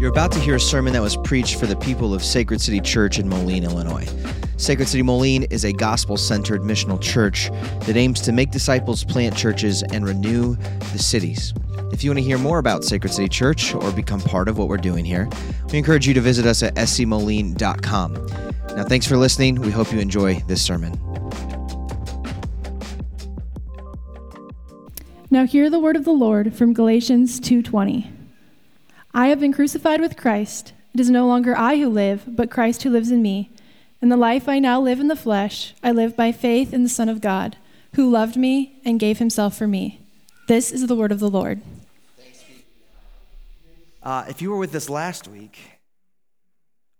You're about to hear a sermon that was preached for the people of Sacred City Church in Moline, Illinois. Sacred City Moline is a gospel centered missional church that aims to make disciples, plant churches, and renew the cities. If you want to hear more about Sacred City Church or become part of what we're doing here, we encourage you to visit us at scmoline.com. Now, thanks for listening. We hope you enjoy this sermon. Now hear the word of the Lord from Galatians 2:20. I have been crucified with Christ. It is no longer I who live, but Christ who lives in me. In the life I now live in the flesh, I live by faith in the Son of God, who loved me and gave himself for me. This is the word of the Lord. Uh, if you were with us last week,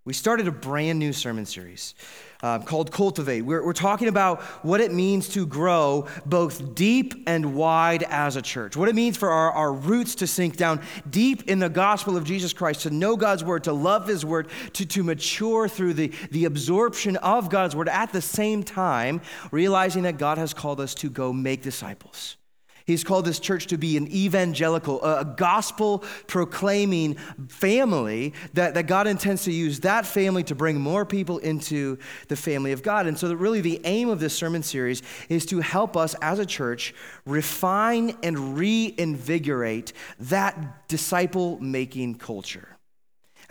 we started a brand new sermon series uh, called Cultivate. We're, we're talking about what it means to grow both deep and wide as a church, what it means for our, our roots to sink down deep in the gospel of Jesus Christ, to know God's word, to love his word, to, to mature through the, the absorption of God's word, at the same time, realizing that God has called us to go make disciples. He's called this church to be an evangelical, a gospel proclaiming family that, that God intends to use that family to bring more people into the family of God. And so, really, the aim of this sermon series is to help us as a church refine and reinvigorate that disciple making culture.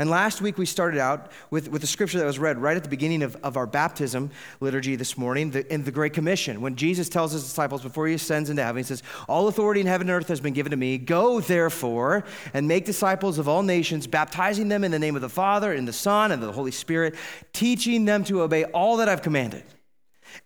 And last week we started out with, with the scripture that was read right at the beginning of, of our baptism liturgy this morning the, in the Great Commission. When Jesus tells his disciples before he ascends into heaven, he says, All authority in heaven and earth has been given to me. Go therefore and make disciples of all nations, baptizing them in the name of the Father, and the Son, and the Holy Spirit, teaching them to obey all that I've commanded.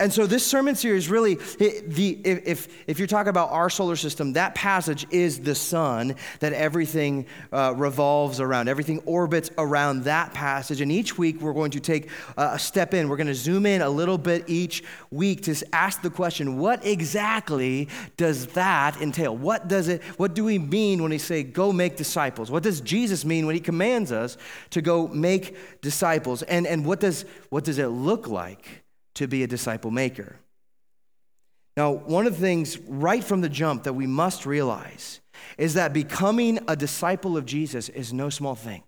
And so this sermon series really, the, if, if you're talking about our solar system, that passage is the sun that everything uh, revolves around. Everything orbits around that passage. And each week we're going to take a step in. We're going to zoom in a little bit each week to ask the question, what exactly does that entail? What does it, what do we mean when we say go make disciples? What does Jesus mean when he commands us to go make disciples? And, and what, does, what does it look like? To be a disciple maker. Now, one of the things right from the jump that we must realize is that becoming a disciple of Jesus is no small thing.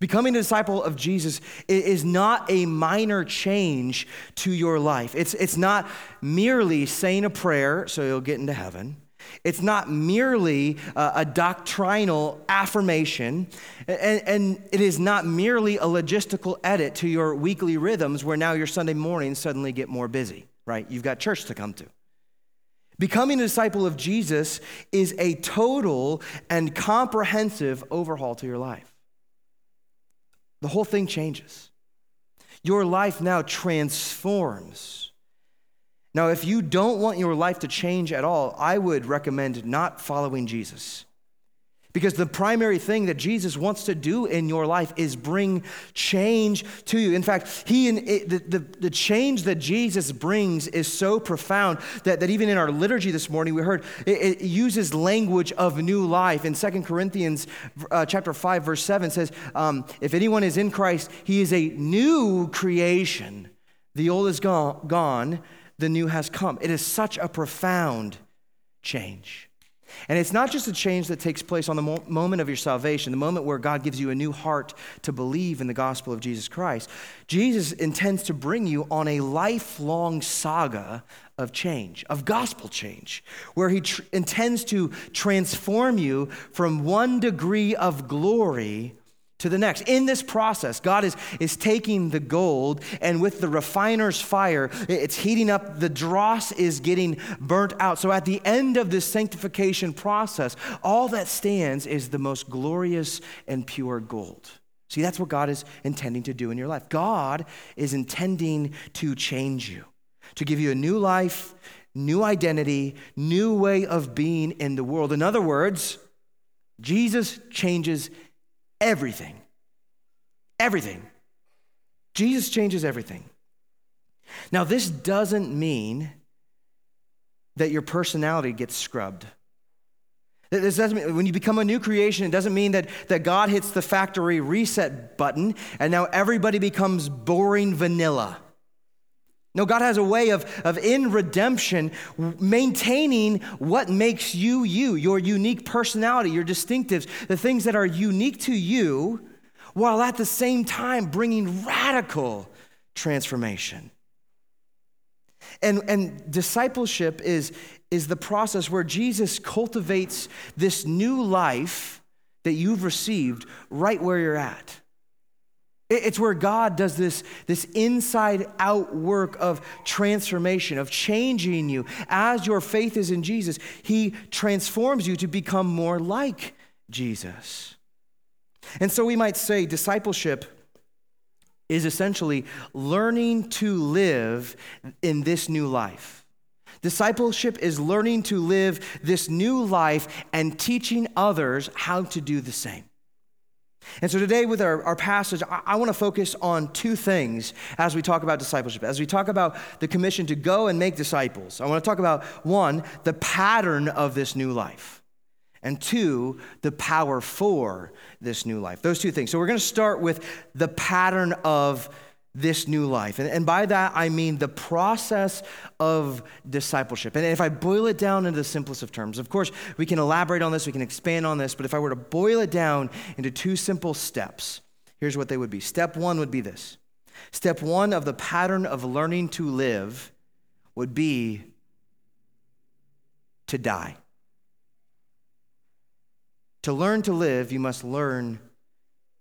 Becoming a disciple of Jesus is not a minor change to your life. It's, it's not merely saying a prayer so you'll get into heaven. It's not merely a, doctrinal affirmation, and, and, it is not merely a logistical edit to your weekly rhythms where now your Sunday mornings suddenly get more busy, right? You've got church to come to. Becoming a disciple of Jesus is a total and comprehensive overhaul to your life. The whole thing changes. Your life now transforms now, if you don't want your life to change at all, I would recommend not following Jesus. Because the primary thing that Jesus wants to do in your life is bring change to you. In fact, he it, the, the, the, change that Jesus brings is so profound that, that even in our liturgy this morning, we heard it, it uses language of new life. In 2 Corinthians uh, chapter 5, verse 7 says, um, If anyone is in Christ, he is a new creation. The old is gone, gone the new has come. It is such a profound change. And it's not just a change that takes place on the mo- moment of your salvation, the moment where God gives you a new heart to believe in the gospel of Jesus Christ. Jesus intends to bring you on a lifelong saga of change, of gospel change, where he tr- intends to transform you from one degree of glory to the next. In this process, God is, is taking the gold, and with the refiner's fire, it's heating up. The dross is getting burnt out. So at the end of this sanctification process, all that stands is the most glorious and pure gold. See, that's what God is intending to do in your life. God is intending to change you, to give you a new life, new identity, new way of being in the world. In other words, Jesus changes everything. Everything. Jesus changes everything. Now, this doesn't mean that your personality gets scrubbed. This doesn't mean, when you become a new creation, it doesn't mean that, that God hits the factory reset button and now everybody becomes boring vanilla. No, God has a way of, of in redemption, maintaining what makes you you, your unique personality, your distinctives, the things that are unique to you, while at the same time bringing radical transformation. And, and discipleship is, is the process where Jesus cultivates this new life that you've received right where you're at. It's where God does this, this inside out work of transformation, of changing you. As your faith is in Jesus, He transforms you to become more like Jesus. And so we might say discipleship is essentially learning to live in this new life. Discipleship is learning to live this new life and teaching others how to do the same. And so today, with our, our passage, I, I want to focus on two things as we talk about discipleship. As we talk about the commission to go and make disciples, I want to talk about one, the pattern of this new life and two, the power for this new life. Those two things. So we're going to start with the pattern of this new life. And, and by that, I mean the process of discipleship. And if I boil it down into the simplest of terms, of course, we can elaborate on this, we can expand on this, but if I were to boil it down into two simple steps, here's what they would be. Step one would be this Step one of the pattern of learning to live would be to die. To learn to live, you must learn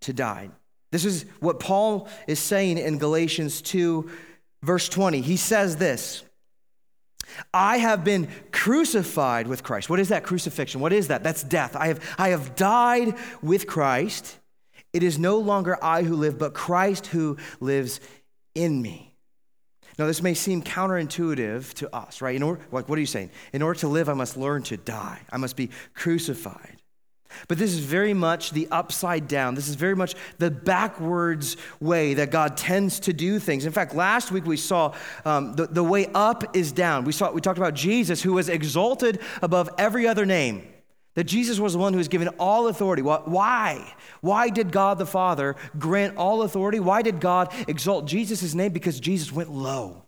to die. This is what Paul is saying in Galatians 2, verse 20. He says this I have been crucified with Christ. What is that crucifixion? What is that? That's death. I have, I have died with Christ. It is no longer I who live, but Christ who lives in me. Now, this may seem counterintuitive to us, right? In order, like, what are you saying? In order to live, I must learn to die. I must be crucified. But this is very much the upside down. This is very much the backwards way that God tends to do things. In fact, last week we saw um, the, the way up is down. We, saw, we talked about Jesus, who was exalted above every other name. That Jesus was the one who was given all authority. Why? Why did God the Father grant all authority? Why did God exalt Jesus' name? Because Jesus went low.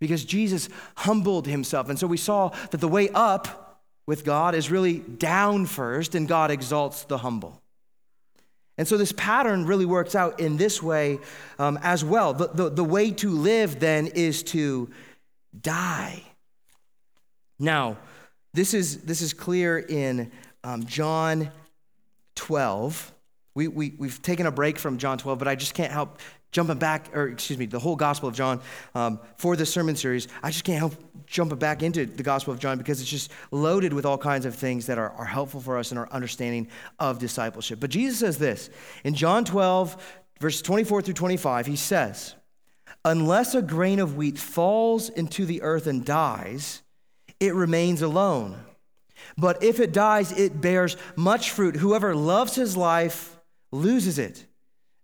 Because Jesus humbled himself. And so we saw that the way up with God is really down first, and God exalts the humble. And so this pattern really works out in this way um, as well. The, the, the way to live then is to die. Now, this is, this is clear in um, John 12. We, we, we've taken a break from John 12, but I just can't help jumping back, or excuse me, the whole Gospel of John um, for this sermon series. I just can't help jumping back into the Gospel of John because it's just loaded with all kinds of things that are, are helpful for us in our understanding of discipleship. But Jesus says this in John 12, verses 24 through 25, he says, Unless a grain of wheat falls into the earth and dies, it remains alone. But if it dies, it bears much fruit. Whoever loves his life loses it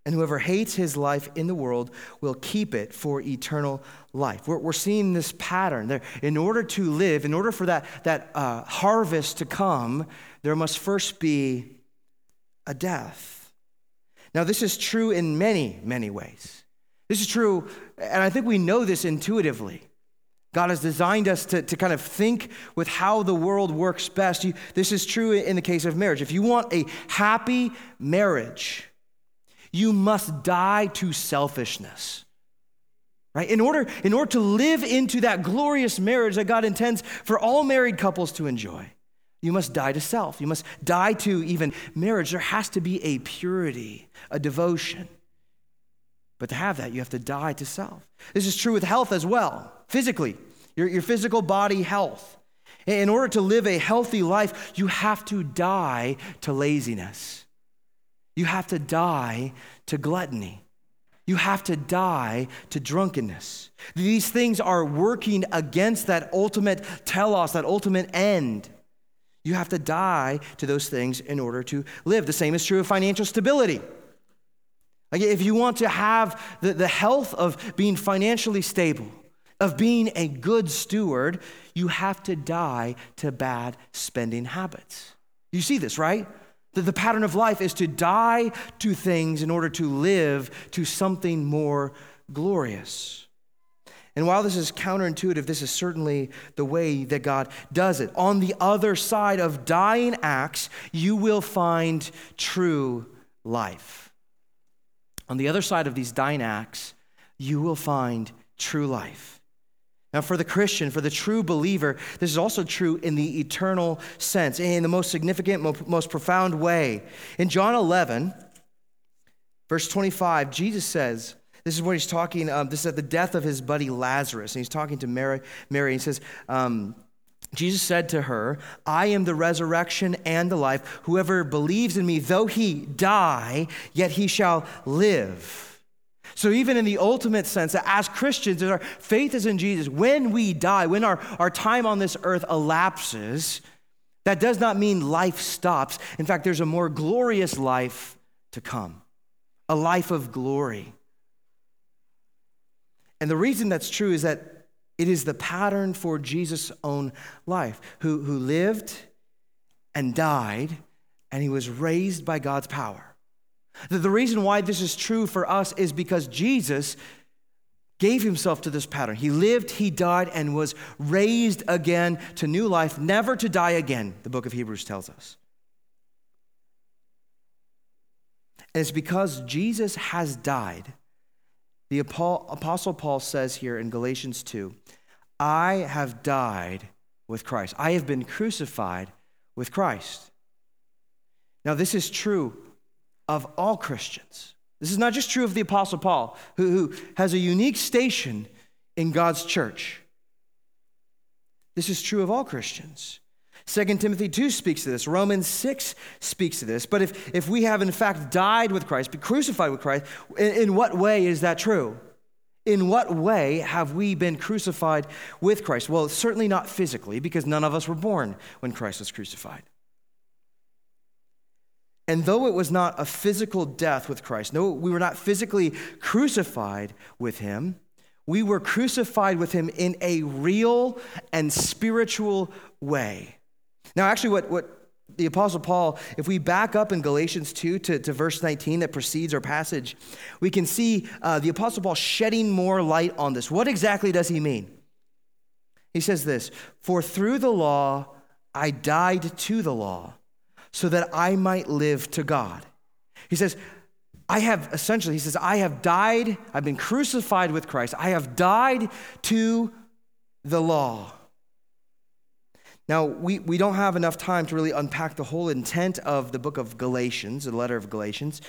and whoever hates his life in the world will keep it for eternal life. We're, we're seeing this pattern. There, in order to live, in order for that, that uh, harvest to come, there must first be a death. Now, this is true in many, many ways. This is true, and I think we know this intuitively. God has designed us to, to kind of think with how the world works best. You, this is true in the case of marriage. If you want a happy marriage, you must die to selfishness. Right? In order, in order to live into that glorious marriage that God intends for all married couples to enjoy, you must die to self. You must die to even marriage. There has to be a purity, a devotion. But to have that, you have to die to self. This is true with health as well, physically, your, your physical body health. In order to live a healthy life, you have to die to laziness. You have to die to gluttony. You have to die to drunkenness. These things are working against that ultimate telos, that ultimate end. You have to die to those things in order to live. The same is true of financial stability. Like if you want to have the, the health of being financially stable, of being a good steward, you have to die to bad spending habits. You see this, right? That the pattern of life is to die to things in order to live to something more glorious. And while this is counterintuitive, this is certainly the way that God does it. On the other side of dying acts, you will find true life. On the other side of these dying acts, you will find true life. Now, for the Christian, for the true believer, this is also true in the eternal sense, in the most significant, most profound way. In John 11, verse 25, Jesus says, this is what he's talking, um, this is at the death of his buddy Lazarus, and he's talking to Mary. Mary he says, um, Jesus said to her, I am the resurrection and the life. Whoever believes in me, though he die, yet he shall live. So, even in the ultimate sense, that as Christians, our faith is in Jesus, when we die, when our, our time on this earth elapses, that does not mean life stops. In fact, there's a more glorious life to come, a life of glory. And the reason that's true is that it is the pattern for Jesus' own life, who, who lived and died, and he was raised by God's power. The reason why this is true for us is because Jesus gave himself to this pattern. He lived, he died, and was raised again to new life, never to die again, the book of Hebrews tells us. And it's because Jesus has died. The Apostle Paul says here in Galatians 2 I have died with Christ, I have been crucified with Christ. Now, this is true of all Christians. This is not just true of the Apostle Paul, who, who has a unique station in God's church. This is true of all Christians. 2 Timothy 2 speaks to this. Romans 6 speaks to this. But if, if we have in fact died with Christ, be crucified with Christ, in, in what way is that true? In what way have we been crucified with Christ? Well, certainly not physically, because none of us were born when Christ was crucified. And though it was not a physical death with Christ, no, we were not physically crucified with him, we were crucified with him in a real and spiritual way. Now, actually, what, what the Apostle Paul, if we back up in Galatians 2 to, to verse 19 that precedes our passage, we can see uh, the Apostle Paul shedding more light on this. What exactly does he mean? He says this For through the law I died to the law so that I might live to God. He says, I have essentially, he says, I have died, I've been crucified with Christ. I have died to the law. Now, we, we don't have enough time to really unpack the whole intent of the book of Galatians, the letter of Galatians.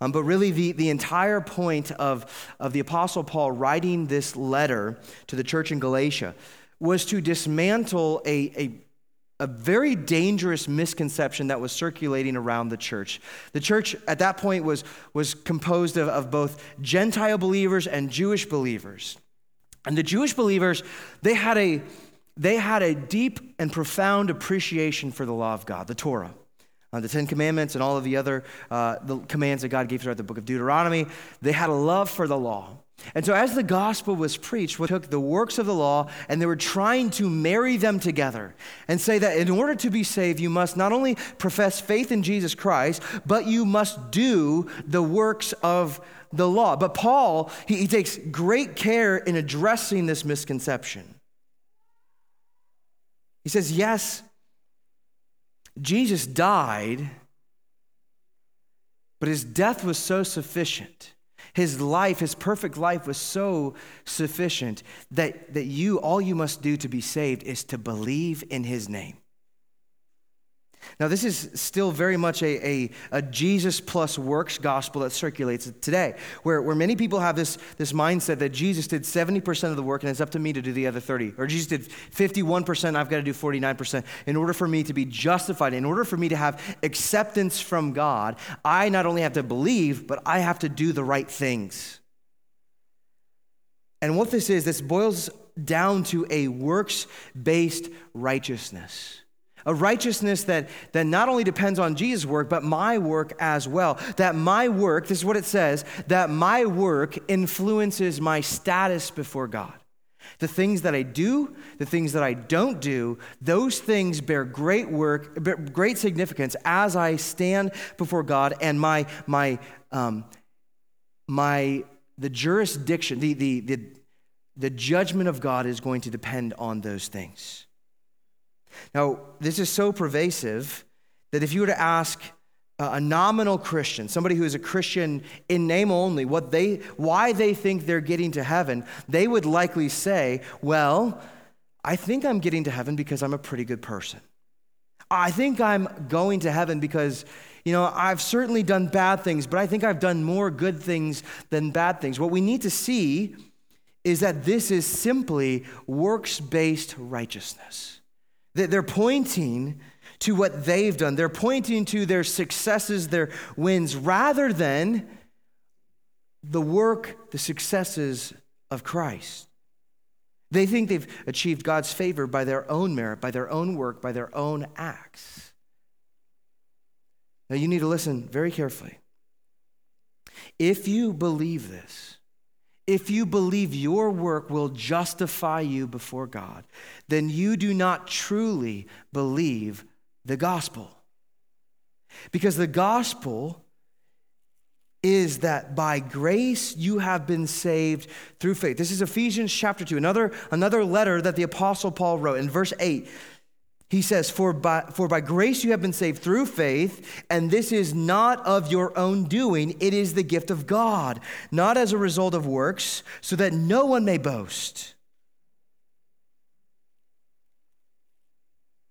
Um, but really, the, the entire point of, of the Apostle Paul writing this letter to the church in Galatia was to dismantle a, a a very dangerous misconception that was circulating around the church. The church at that point was, was composed of, of both Gentile believers and Jewish believers. And the Jewish believers, they had a, they had a deep and profound appreciation for the law of God, the Torah. Uh, the Ten Commandments and all of the other uh, the commands that God gave throughout the book of Deuteronomy, they had a love for the law. And so, as the gospel was preached, we took the works of the law and they were trying to marry them together and say that in order to be saved, you must not only profess faith in Jesus Christ, but you must do the works of the law. But Paul, he, he takes great care in addressing this misconception. He says, Yes, Jesus died, but his death was so sufficient his life, his perfect life, was so sufficient that, that you, all you must do to be saved is to believe in his name. Now, this is still very much a, a, a, Jesus plus works gospel that circulates today, where, where many people have this, this mindset that Jesus did 70% of the work and it's up to me to do the other 30. Or Jesus did 51%, I've got to do 49%. In order for me to be justified, in order for me to have acceptance from God, I not only have to believe, but I have to do the right things. And what this is, this boils down to a works based righteousness a righteousness that, that not only depends on Jesus' work, but my work as well. That my work, this is what it says, that my work influences my status before God. The things that I do, the things that I don't do, those things bear great work, great significance as I stand before God, and my my um, my the jurisdiction, the the the the judgment of God is going to depend on those things. Now, this is so pervasive that if you were to ask a nominal Christian, somebody who is a Christian in name only, what they, why they think they're getting to heaven, they would likely say, Well, I think I'm getting to heaven because I'm a pretty good person. I think I'm going to heaven because, you know, I've certainly done bad things, but I think I've done more good things than bad things. What we need to see is that this is simply works based righteousness. They're pointing to what they've done, they're pointing to their successes, their wins, rather than the work, the successes of Christ. They think they've achieved God's favor by their own merit, by their own work, by their own acts. Now, you need to listen very carefully. If you believe this, if you believe your work will justify you before God, then you do not truly believe the gospel. Because the gospel is that by grace you have been saved through faith. This is Ephesians chapter 2, another, another letter that the Apostle Paul wrote. In verse 8, he says, for by, for by grace you have been saved through faith, and this is not of your own doing, it is the gift of God, not as a result of works, so that no one may boast.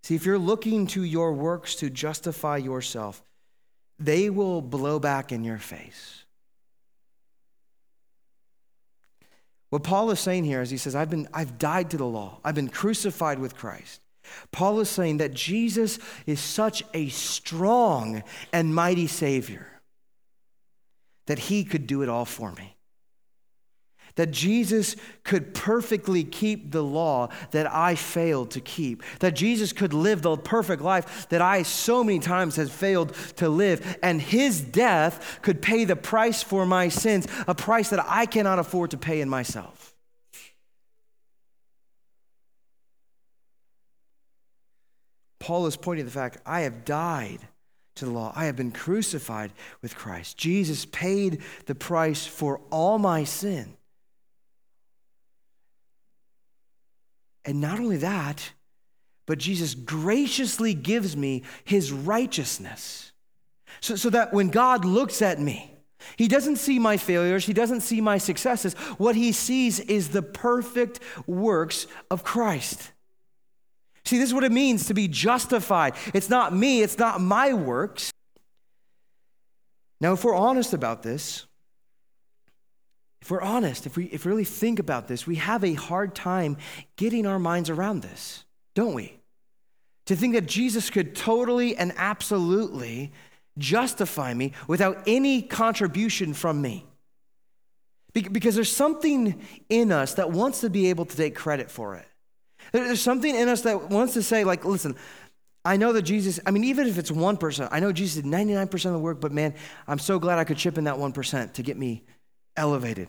See, if you're looking to your works to justify yourself, they will blow back in your face. What Paul is saying here is he says, I've, been, I've died to the law, I've been crucified with Christ. Paul is saying that Jesus is such a strong and mighty Savior that he could do it all for me. That Jesus could perfectly keep the law that I failed to keep, that Jesus could live the perfect life that I so many times have failed to live, and his death could pay the price for my sins, a price that I cannot afford to pay in myself. Paul is pointing to the fact I have died to the law. I have been crucified with Christ. Jesus paid the price for all my sin. And not only that, but Jesus graciously gives me his righteousness. So, so that when God looks at me, he doesn't see my failures, he doesn't see my successes. What he sees is the perfect works of Christ. See, this is what it means to be justified. It's not me, it's not my works. Now, if we're honest about this, if we're honest, if we, if we really think about this, we have a hard time getting our minds around this, don't we? To think that Jesus could totally and absolutely justify me without any contribution from me. Because there's something in us that wants to be able to take credit for it. There's something in us that wants to say, like, listen, I know that Jesus, I mean, even if it's 1%, I know Jesus did 99% of the work, but man, I'm so glad I could chip in that 1% to get me elevated.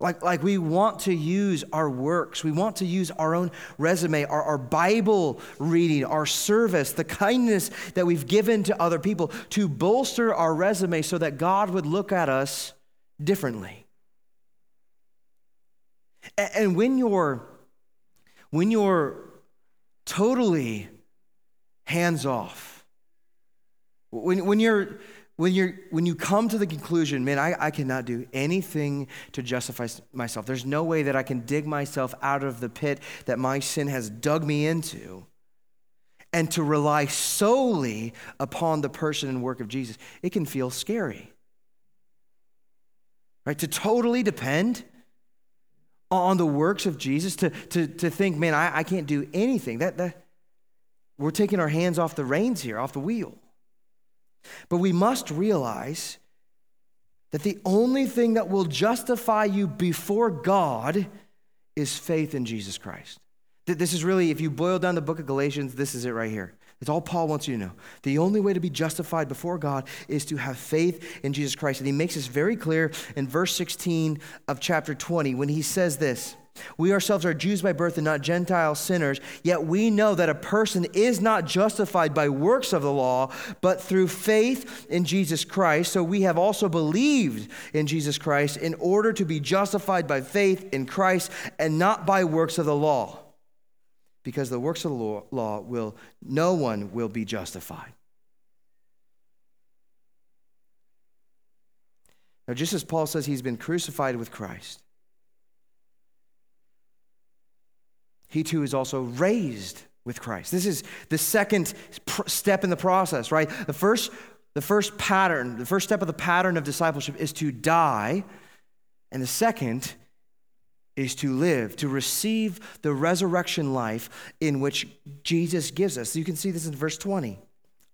Like, like we want to use our works, we want to use our own resume, our, our Bible reading, our service, the kindness that we've given to other people to bolster our resume so that God would look at us differently. And, and when you're when you're totally hands off, when, when you're when, you're, when you come to the conclusion, man, I, I cannot do anything to justify myself, there's no way that I can dig myself out of the pit that my sin has dug me into, and to rely solely upon the person and work of Jesus, it can feel scary. Right? To totally depend on the works of Jesus, to, to, to think, man, I, I can't do anything. That, that, we're taking our hands off the reins here, off the wheel. But we must realize that the only thing that will justify you before God is faith in Jesus Christ. This is really, if you boil down the book of Galatians, this is it right here. It's all Paul wants you to know. The only way to be justified before God is to have faith in Jesus Christ. And he makes this very clear in verse 16 of chapter 20 when he says this We ourselves are Jews by birth and not Gentile sinners, yet we know that a person is not justified by works of the law, but through faith in Jesus Christ. So we have also believed in Jesus Christ in order to be justified by faith in Christ and not by works of the law. Because the works of the law will, no one will be justified. Now, just as Paul says he's been crucified with Christ, he too is also raised with Christ. This is the second step in the process, right? The first, the first pattern, the first step of the pattern of discipleship is to die, and the second is to live, to receive the resurrection life in which Jesus gives us. You can see this in verse 20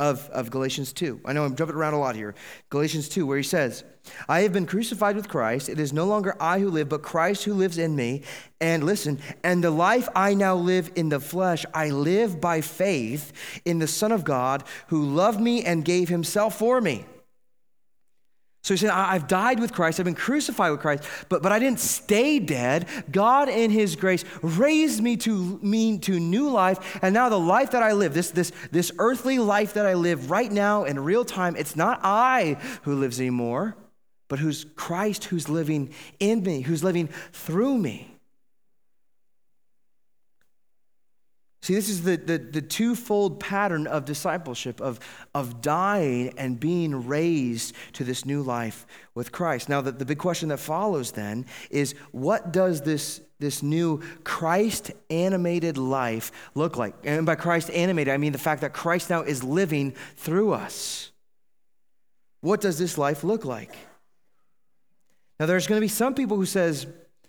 of, of Galatians 2. I know I'm jumping around a lot here. Galatians 2, where he says, I have been crucified with Christ. It is no longer I who live, but Christ who lives in me. And listen, and the life I now live in the flesh, I live by faith in the Son of God who loved me and gave himself for me. So he said, I've died with Christ, I've been crucified with Christ, but, but I didn't stay dead. God, in his grace, raised me to me to new life. And now the life that I live, this, this, this earthly life that I live right now in real time, it's not I who lives anymore, but who's Christ who's living in me, who's living through me. See, this is the, the, the, twofold pattern of discipleship, of, of dying and being raised to this new life with Christ. Now, the, the big question that follows then is what does this, this new Christ animated life look like? And by Christ animated, I mean the fact that Christ now is living through us. What does this life look like? Now, there's going to be some people who says,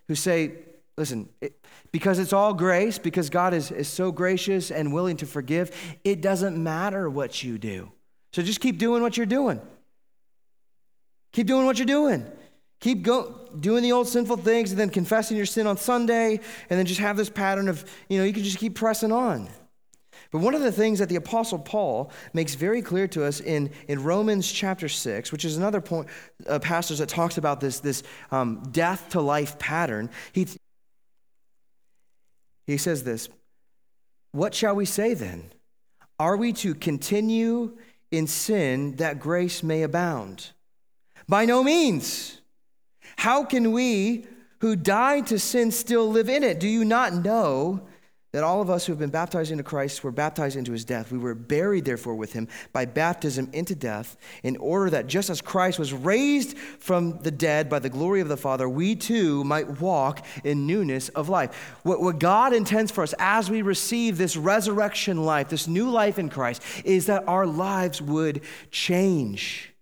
who say, listen, it, because it's all grace, because God is, is so gracious and willing to forgive, it doesn't matter what you do. So just keep doing what you're doing. Keep doing what you're doing. Keep go, doing the old sinful things and then confessing your sin on Sunday, and then just have this pattern of, you know, you can just keep pressing on. But one of the things that the Apostle Paul makes very clear to us in, in Romans chapter 6, which is another point, uh, passage that talks about this, this um, death to life pattern, he, he says this What shall we say then? Are we to continue in sin that grace may abound? By no means. How can we who died to sin still live in it? Do you not know that all of us who have been baptized into Christ were baptized into his death. We were buried, therefore, with him by baptism into death, in order that just as Christ was raised from the dead by the glory of the Father, we too might walk in newness of life. What, what God intends for us as we receive this resurrection life, this new life in Christ, is that our lives would change.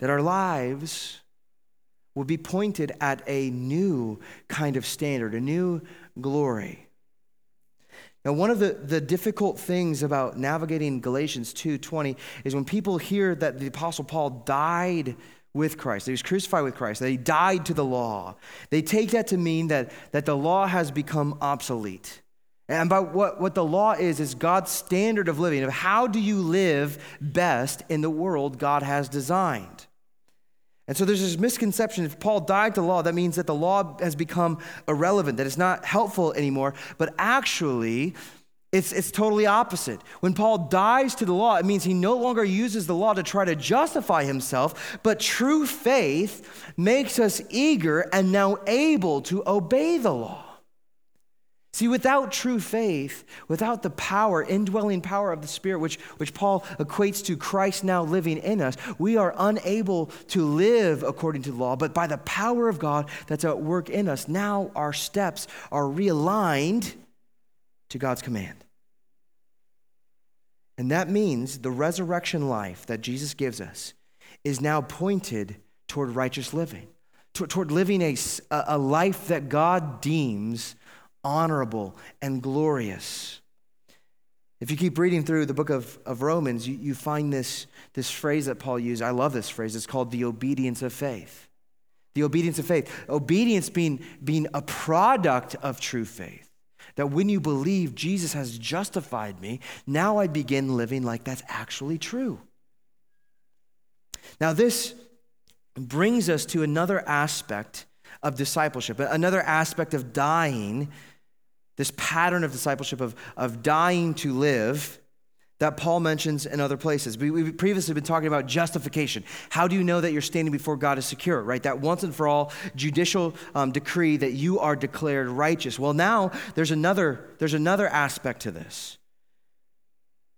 That our lives will be pointed at a new kind of standard, a new glory. Now, one of the, the difficult things about navigating Galatians 2:20 is when people hear that the Apostle Paul died with Christ, that he was crucified with Christ, that he died to the law, they take that to mean that, that the law has become obsolete. And by what, what the law is, is God's standard of living, of how do you live best in the world God has designed. And so there's this misconception if Paul died to the law, that means that the law has become irrelevant, that it's not helpful anymore. But actually, it's, it's totally opposite. When Paul dies to the law, it means he no longer uses the law to try to justify himself, but true faith makes us eager and now able to obey the law. See, without true faith, without the power, indwelling power of the Spirit, which, which Paul equates to Christ now living in us, we are unable to live according to the law. But by the power of God that's at work in us, now our steps are realigned to God's command. And that means the resurrection life that Jesus gives us is now pointed toward righteous living, toward, living a, a life that God deems honorable and glorious. If you keep reading through the book of, of Romans, you, you find this, this phrase that Paul used. I love this phrase. It's called the obedience of faith. The obedience of faith. Obedience being, being a product of true faith. That when you believe Jesus has justified me, now I begin living like that's actually true. Now, this brings us to another aspect of discipleship. Another aspect of dying, this pattern of discipleship of, of dying to live, that Paul mentions in other places. We, have previously been talking about justification. How do you know that you're standing before God is secure, right? That once and for all judicial um, decree that you are declared righteous. Well, now there's another, there's another aspect to this.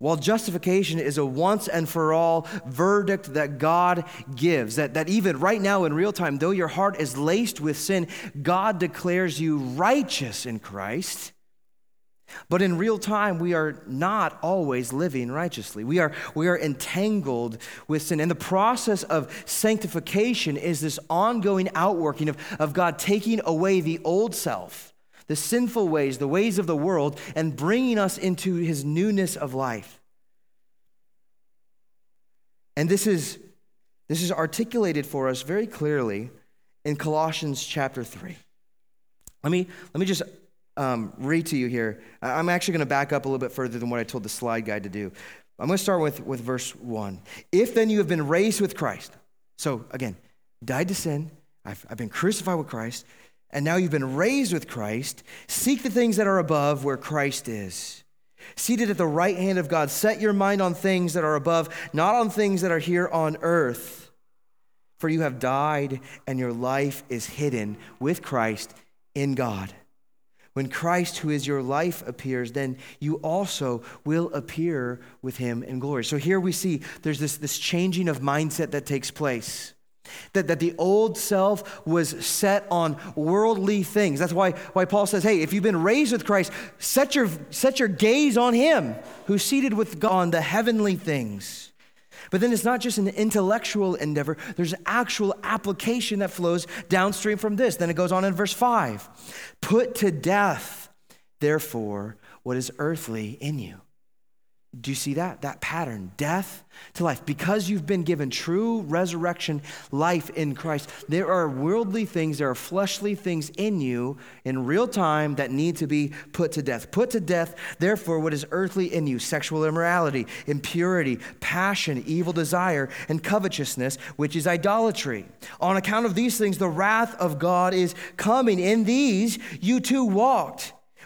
While justification is a once and for all verdict that God gives, that, that even right now in real time, though your heart is laced with sin, God declares you righteous in Christ. But in real time, we are not always living righteously. We are, we are entangled with sin. And the process of sanctification is this ongoing outworking of, of God taking away the old self the sinful ways, the ways of the world, and bringing us into his newness of life. And this is, this is articulated for us very clearly in Colossians chapter 3. Let me, let me just um, read to you here. I'm actually going to back up a little bit further than what I told the slide guide to do. I'm going to start with, with verse 1. If then you have been raised with Christ, so again, died to sin, I've, I've been crucified with Christ, and now you've been raised with Christ, seek the things that are above where Christ is. Seated at the right hand of God, set your mind on things that are above, not on things that are here on earth. For you have died, and your life is hidden with Christ in God. When Christ, who is your life, appears, then you also will appear with him in glory. So here we see there's this, this changing of mindset that takes place. That, that the old self was set on worldly things. That's why, why Paul says, hey, if you've been raised with Christ, set your, set your gaze on him who's seated with God on the heavenly things. But then it's not just an intellectual endeavor, there's actual application that flows downstream from this. Then it goes on in verse 5 Put to death, therefore, what is earthly in you do you see that? That pattern, death to life. Because you've been given true resurrection life in Christ, there are worldly things, there are fleshly things in you in real time that need to be put to death. Put to death, therefore, what is earthly in you sexual immorality, impurity, passion, evil desire, and covetousness, which is idolatry. On account of these things, the wrath of God is coming. In these, you too walked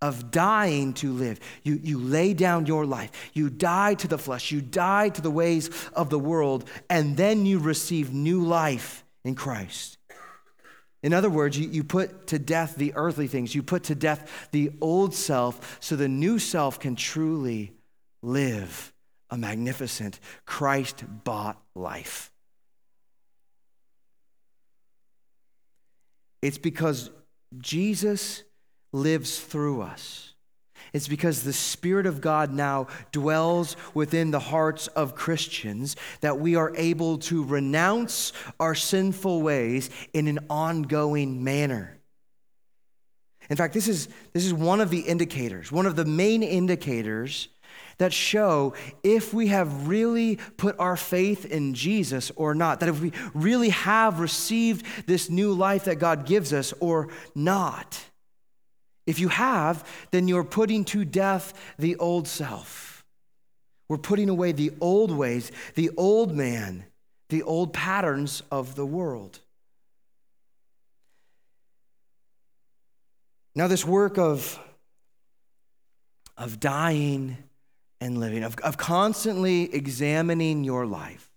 of dying to live. You, you lay down your life. You die to the flesh. You die to the ways of the world, and then you receive new life in Christ. In other words, you, you put to death the earthly things, you put to death the old self so the new self can truly live a magnificent, Christ bought life. It's because Jesus lives through us. It's because the Spirit of God now dwells within the hearts of Christians that we are able to renounce our sinful ways in an ongoing manner. In fact, this is, this is one of the indicators, one of the main indicators that show if we have really put our faith in Jesus or not, that if we really have received this new life that God gives us or not. If you have, then you're putting to death the old self. We're putting away the old ways, the old man, the old patterns of the world. Now, this work of, of dying and living, of, of constantly examining your life,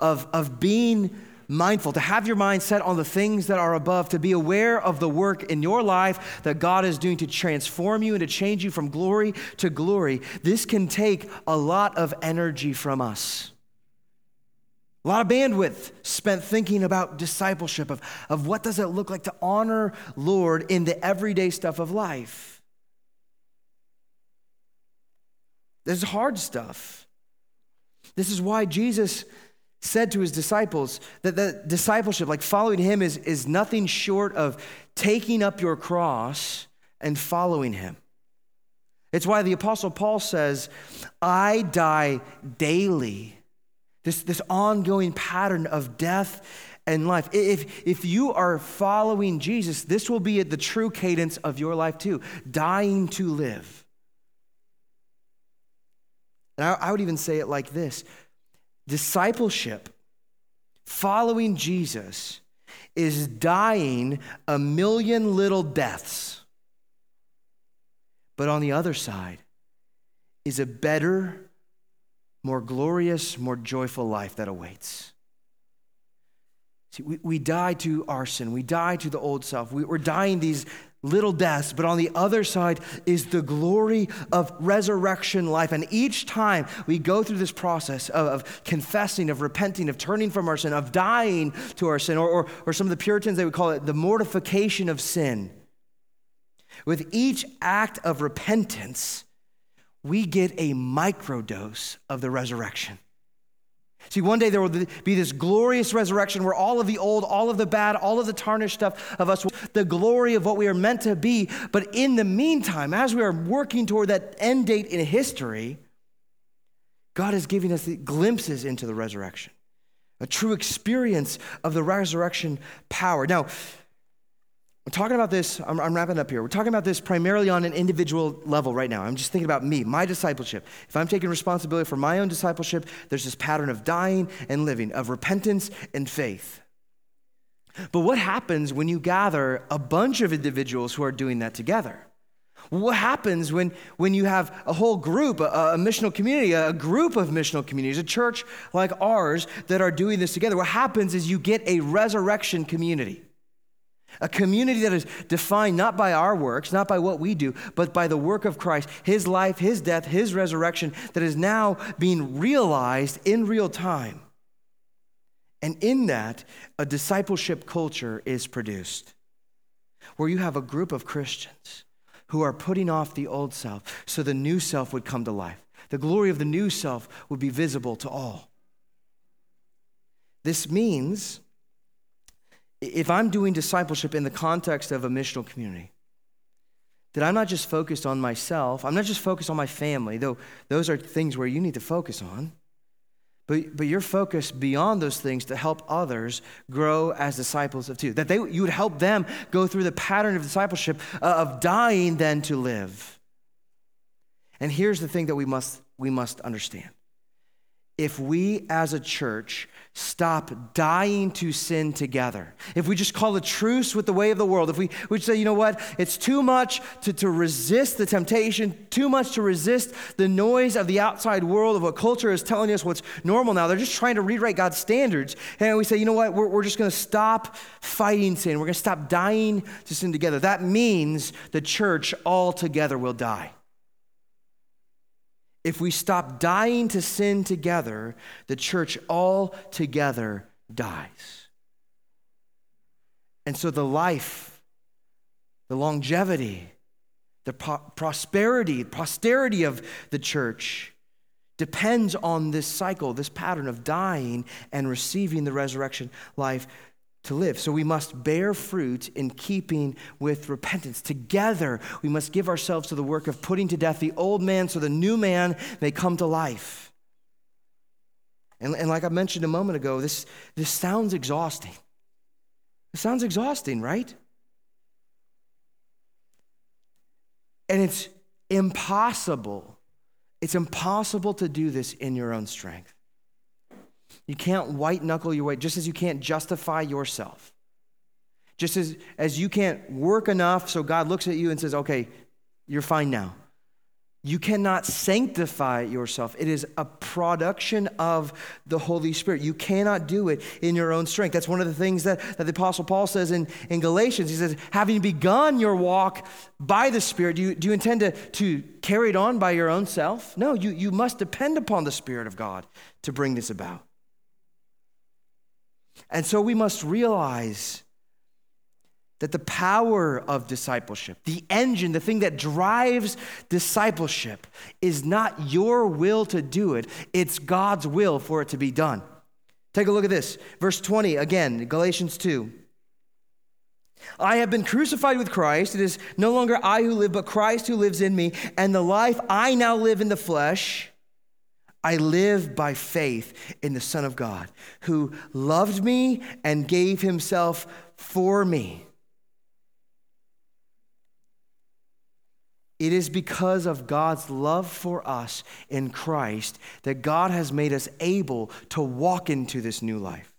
of, of being mindful, to have your mind set on the things that are above, to be aware of the work in your life that God is doing to transform you and to change you from glory to glory, this can take a lot of energy from us. A lot of bandwidth spent thinking about discipleship, of, of what does it look like to honor Lord in the everyday stuff of life. This is hard stuff. This is why Jesus said to his disciples that the discipleship, like following him, is, is nothing short of taking up your cross and following him. It's why the Apostle Paul says, I die daily. This, this ongoing pattern of death and life. If, if you are following Jesus, this will be the true cadence of your life too dying to live. And I, I would even say it like this discipleship, following Jesus, is dying a million little deaths. But on the other side is a better, more glorious, more joyful life that awaits. See, we, we die to our sin. We die to the old self. We, we're dying these little deaths, but on the other side is the glory of resurrection life. And each time we go through this process of, of, confessing, of repenting, of turning from our sin, of dying to our sin, or, or, or some of the Puritans, they would call it the mortification of sin. With each act of repentance, we get a microdose of the resurrection. See, one day there will be this glorious resurrection where all of the old, all of the bad, all of the tarnished stuff of us, the glory of what we are meant to be. But in the meantime, as we are working toward that end date in history, God is giving us glimpses into the resurrection, a true experience of the resurrection power. Now, we're talking about this, I'm, I'm, wrapping up here. We're talking about this primarily on an individual level right now. I'm just thinking about me, my discipleship. If I'm taking responsibility for my own discipleship, there's this pattern of dying and living, of repentance and faith. But what happens when you gather a bunch of individuals who are doing that together? What happens when, when you have a whole group, a, a missional community, a group of missional communities, a church like ours that are doing this together? What happens is you get a resurrection community. A community that is defined not by our works, not by what we do, but by the work of Christ, his life, his death, his resurrection, that is now being realized in real time. And in that, a discipleship culture is produced where you have a group of Christians who are putting off the old self so the new self would come to life. The glory of the new self would be visible to all. This means if I'm doing discipleship in the context of a missional community, that I'm not just focused on myself, I'm not just focused on my family, though those are things where you need to focus on, but, but you're focused beyond those things to help others grow as disciples of too. That they, you would help them go through the pattern of discipleship uh, of dying then to live. And here's the thing that we must, we must understand if we as a church stop dying to sin together, if we just call a truce with the way of the world, if we, we say, you know what, it's too much to, to resist the temptation, too much to resist the noise of the outside world, of what culture is telling us what's normal now. They're just trying to rewrite God's standards. And we say, you know what, we're, we're just going to stop fighting sin. We're going to stop dying to sin together. That means the church altogether will die. If we stop dying to sin together, the church altogether dies. And so the life, the longevity, the pro- prosperity, posterity of the church depends on this cycle, this pattern of dying and receiving the resurrection life to live. So we must bear fruit in keeping with repentance. Together, we must give ourselves to the work of putting to death the old man so the new man may come to life. And, and like I mentioned a moment ago, this, this sounds exhausting. It sounds exhausting, right? And it's impossible. It's impossible to do this in your own strength. You can't white knuckle your way, just as you can't justify yourself. Just as, as you can't work enough so God looks at you and says, okay, you're fine now. You cannot sanctify yourself. It is a production of the Holy Spirit. You cannot do it in your own strength. That's one of the things that, that the Apostle Paul says in, in Galatians. He says, having begun your walk by the Spirit, do you, do you intend to, to carry it on by your own self? No, you, you must depend upon the Spirit of God to bring this about. And so we must realize that the power of discipleship, the engine, the thing that drives discipleship, is not your will to do it, it's God's will for it to be done. Take a look at this. Verse 20, again, Galatians 2. I have been crucified with Christ. It is no longer I who live, but Christ who lives in me. And the life I now live in the flesh, I live by faith in the Son of God, who loved me and gave himself for me. It is because of God's love for us in Christ that God has made us able to walk into this new life.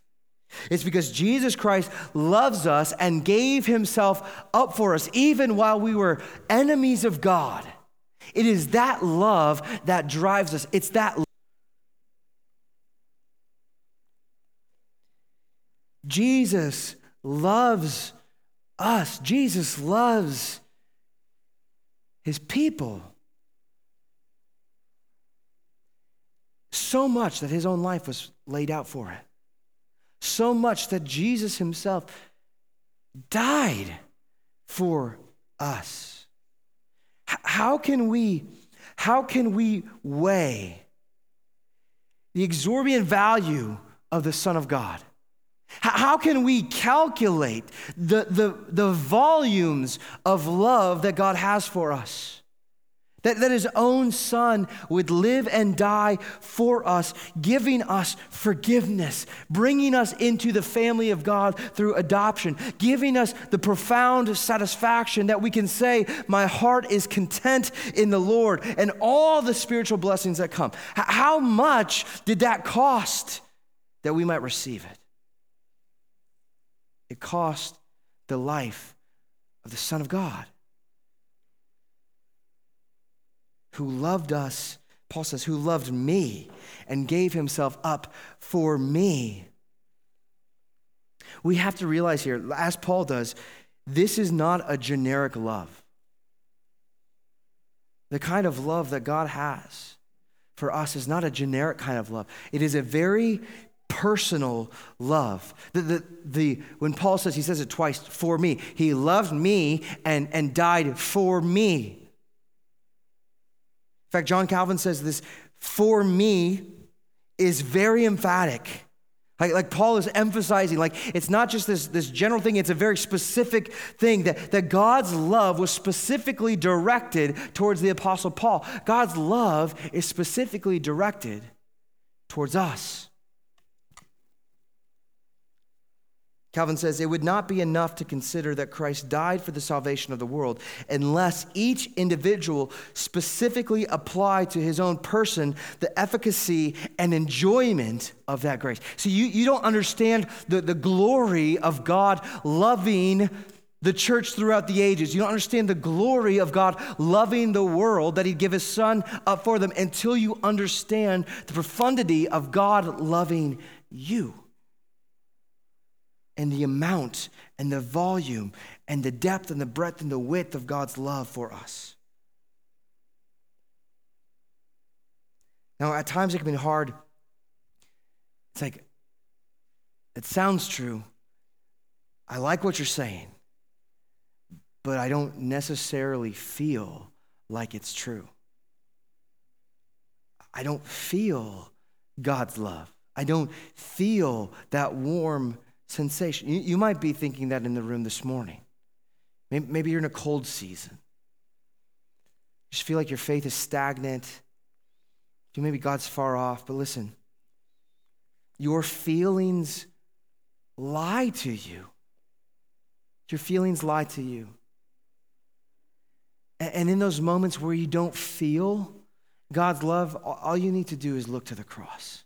It's because Jesus Christ loves us and gave himself up for us, even while we were enemies of God. It is that love that drives us. It's that Jesus loves us. Jesus loves his people so much that his own life was laid out for it. So much that Jesus himself died for us. How can we how can we weigh the exorbitant value of the Son of God? How can we calculate the, the, the volumes of love that God has for us? That, that his own son would live and die for us, giving us forgiveness, bringing us into the family of God through adoption, giving us the profound satisfaction that we can say, My heart is content in the Lord, and all the spiritual blessings that come. How much did that cost that we might receive it? It cost the life of the Son of God. who loved us, Paul says, who loved me and gave himself up for me. We have to realize here, as Paul does, this is not a generic love. The kind of love that God has for us is not a generic kind of love. It is a very personal love. The, the, the, when Paul says, he says it twice, for me, he loved me and, and died for me. In fact, John Calvin says this for me is very emphatic. Like, like Paul is emphasizing, like it's not just this, this general thing, it's a very specific thing that, that God's love was specifically directed towards the Apostle Paul. God's love is specifically directed towards us. Calvin says it would not be enough to consider that Christ died for the salvation of the world unless each individual specifically applied to his own person the efficacy and enjoyment of that grace. So you, you don't understand the, the glory of God loving the church throughout the ages. You don't understand the glory of God loving the world, that He'd give His Son up for them until you understand the profundity of God loving you and the amount and the volume and the depth and the breadth and the width of God's love for us. Now, at times it can be hard. It's like, it sounds true. I like what you're saying, but I don't necessarily feel like it's true. I don't feel God's love. I don't feel that warm sensation. You, you might be thinking that in the room this morning. Maybe, maybe you're in a cold season. You just feel like your faith is stagnant. Maybe God's far off, but listen, your feelings lie to you. Your feelings lie to you. And in those moments where you don't feel God's love, all you need to do is look to the cross.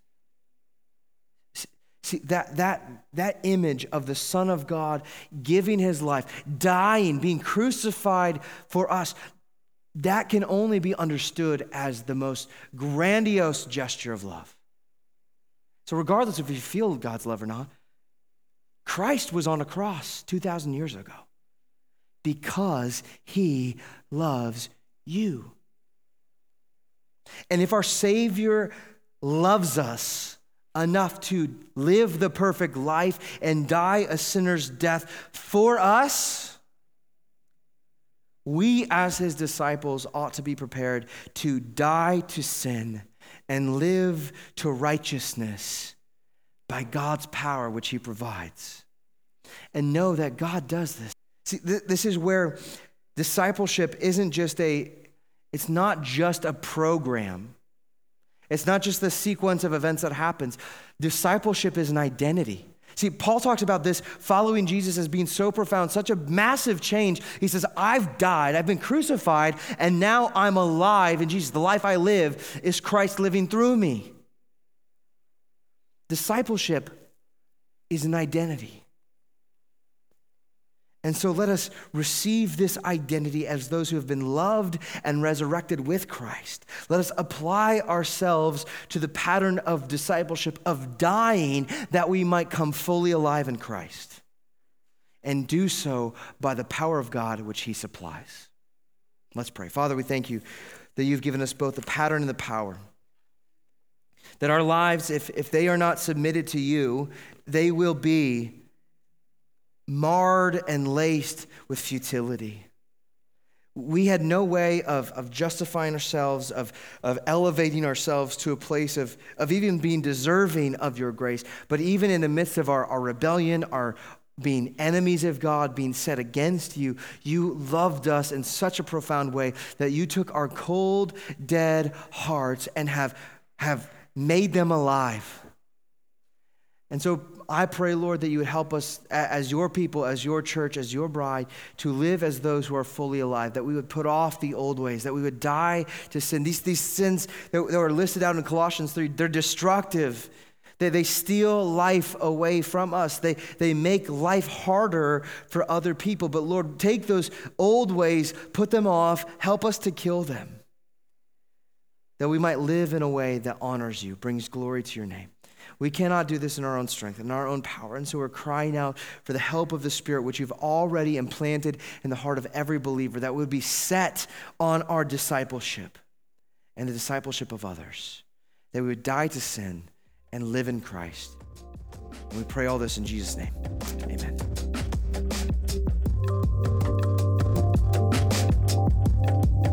See, that, that, that image of the Son of God giving his life, dying, being crucified for us, that can only be understood as the most grandiose gesture of love. So, regardless if you feel God's love or not, Christ was on a cross 2,000 years ago because he loves you. And if our Savior loves us, enough to live the perfect life and die a sinner's death for us, we as his disciples ought to be prepared to die to sin and live to righteousness by God's power, which He provides. And know that God does this. See, th- this is where discipleship isn't just a, it's not just a program. It's not just the sequence of events that happens. Discipleship is an identity. See, Paul talks about this following Jesus as being so profound, such a massive change. He says, I've died, I've been crucified, and now I'm alive in Jesus. The life I live is Christ living through me. Discipleship is an identity. And so let us receive this identity as those who have been loved and resurrected with Christ. Let us apply ourselves to the pattern of discipleship, of dying, that we might come fully alive in Christ. And do so by the power of God which He supplies. Let's pray. Father, we thank you that you've given us both the pattern and the power. That our lives, if, if they are not submitted to you, they will be marred and laced with futility. We had no way of, of justifying ourselves, of, of elevating ourselves to a place of, of even being deserving of your grace. But even in the midst of our, our rebellion, our being enemies of God, being set against you, you loved us in such a profound way that you took our cold, dead hearts and have, have made them alive. And so I pray, Lord, that you would help us as your people, as your church, as your bride, to live as those who are fully alive, that we would put off the old ways, that we would die to sin. These, these sins that, that are listed out in Colossians 3, they're destructive. They, they steal life away from us. They, they make life harder for other people. But Lord, take those old ways, put them off, help us to kill them, that we might live in a way that honors you, brings glory to your name. We cannot do this in our own strength, in our own power. And so we're crying out for the help of the Spirit, which you've already implanted in the heart of every believer, that would be set on our discipleship and the discipleship of others, that we would die to sin and live in Christ. And we pray all this in Jesus' name. Amen. Thank you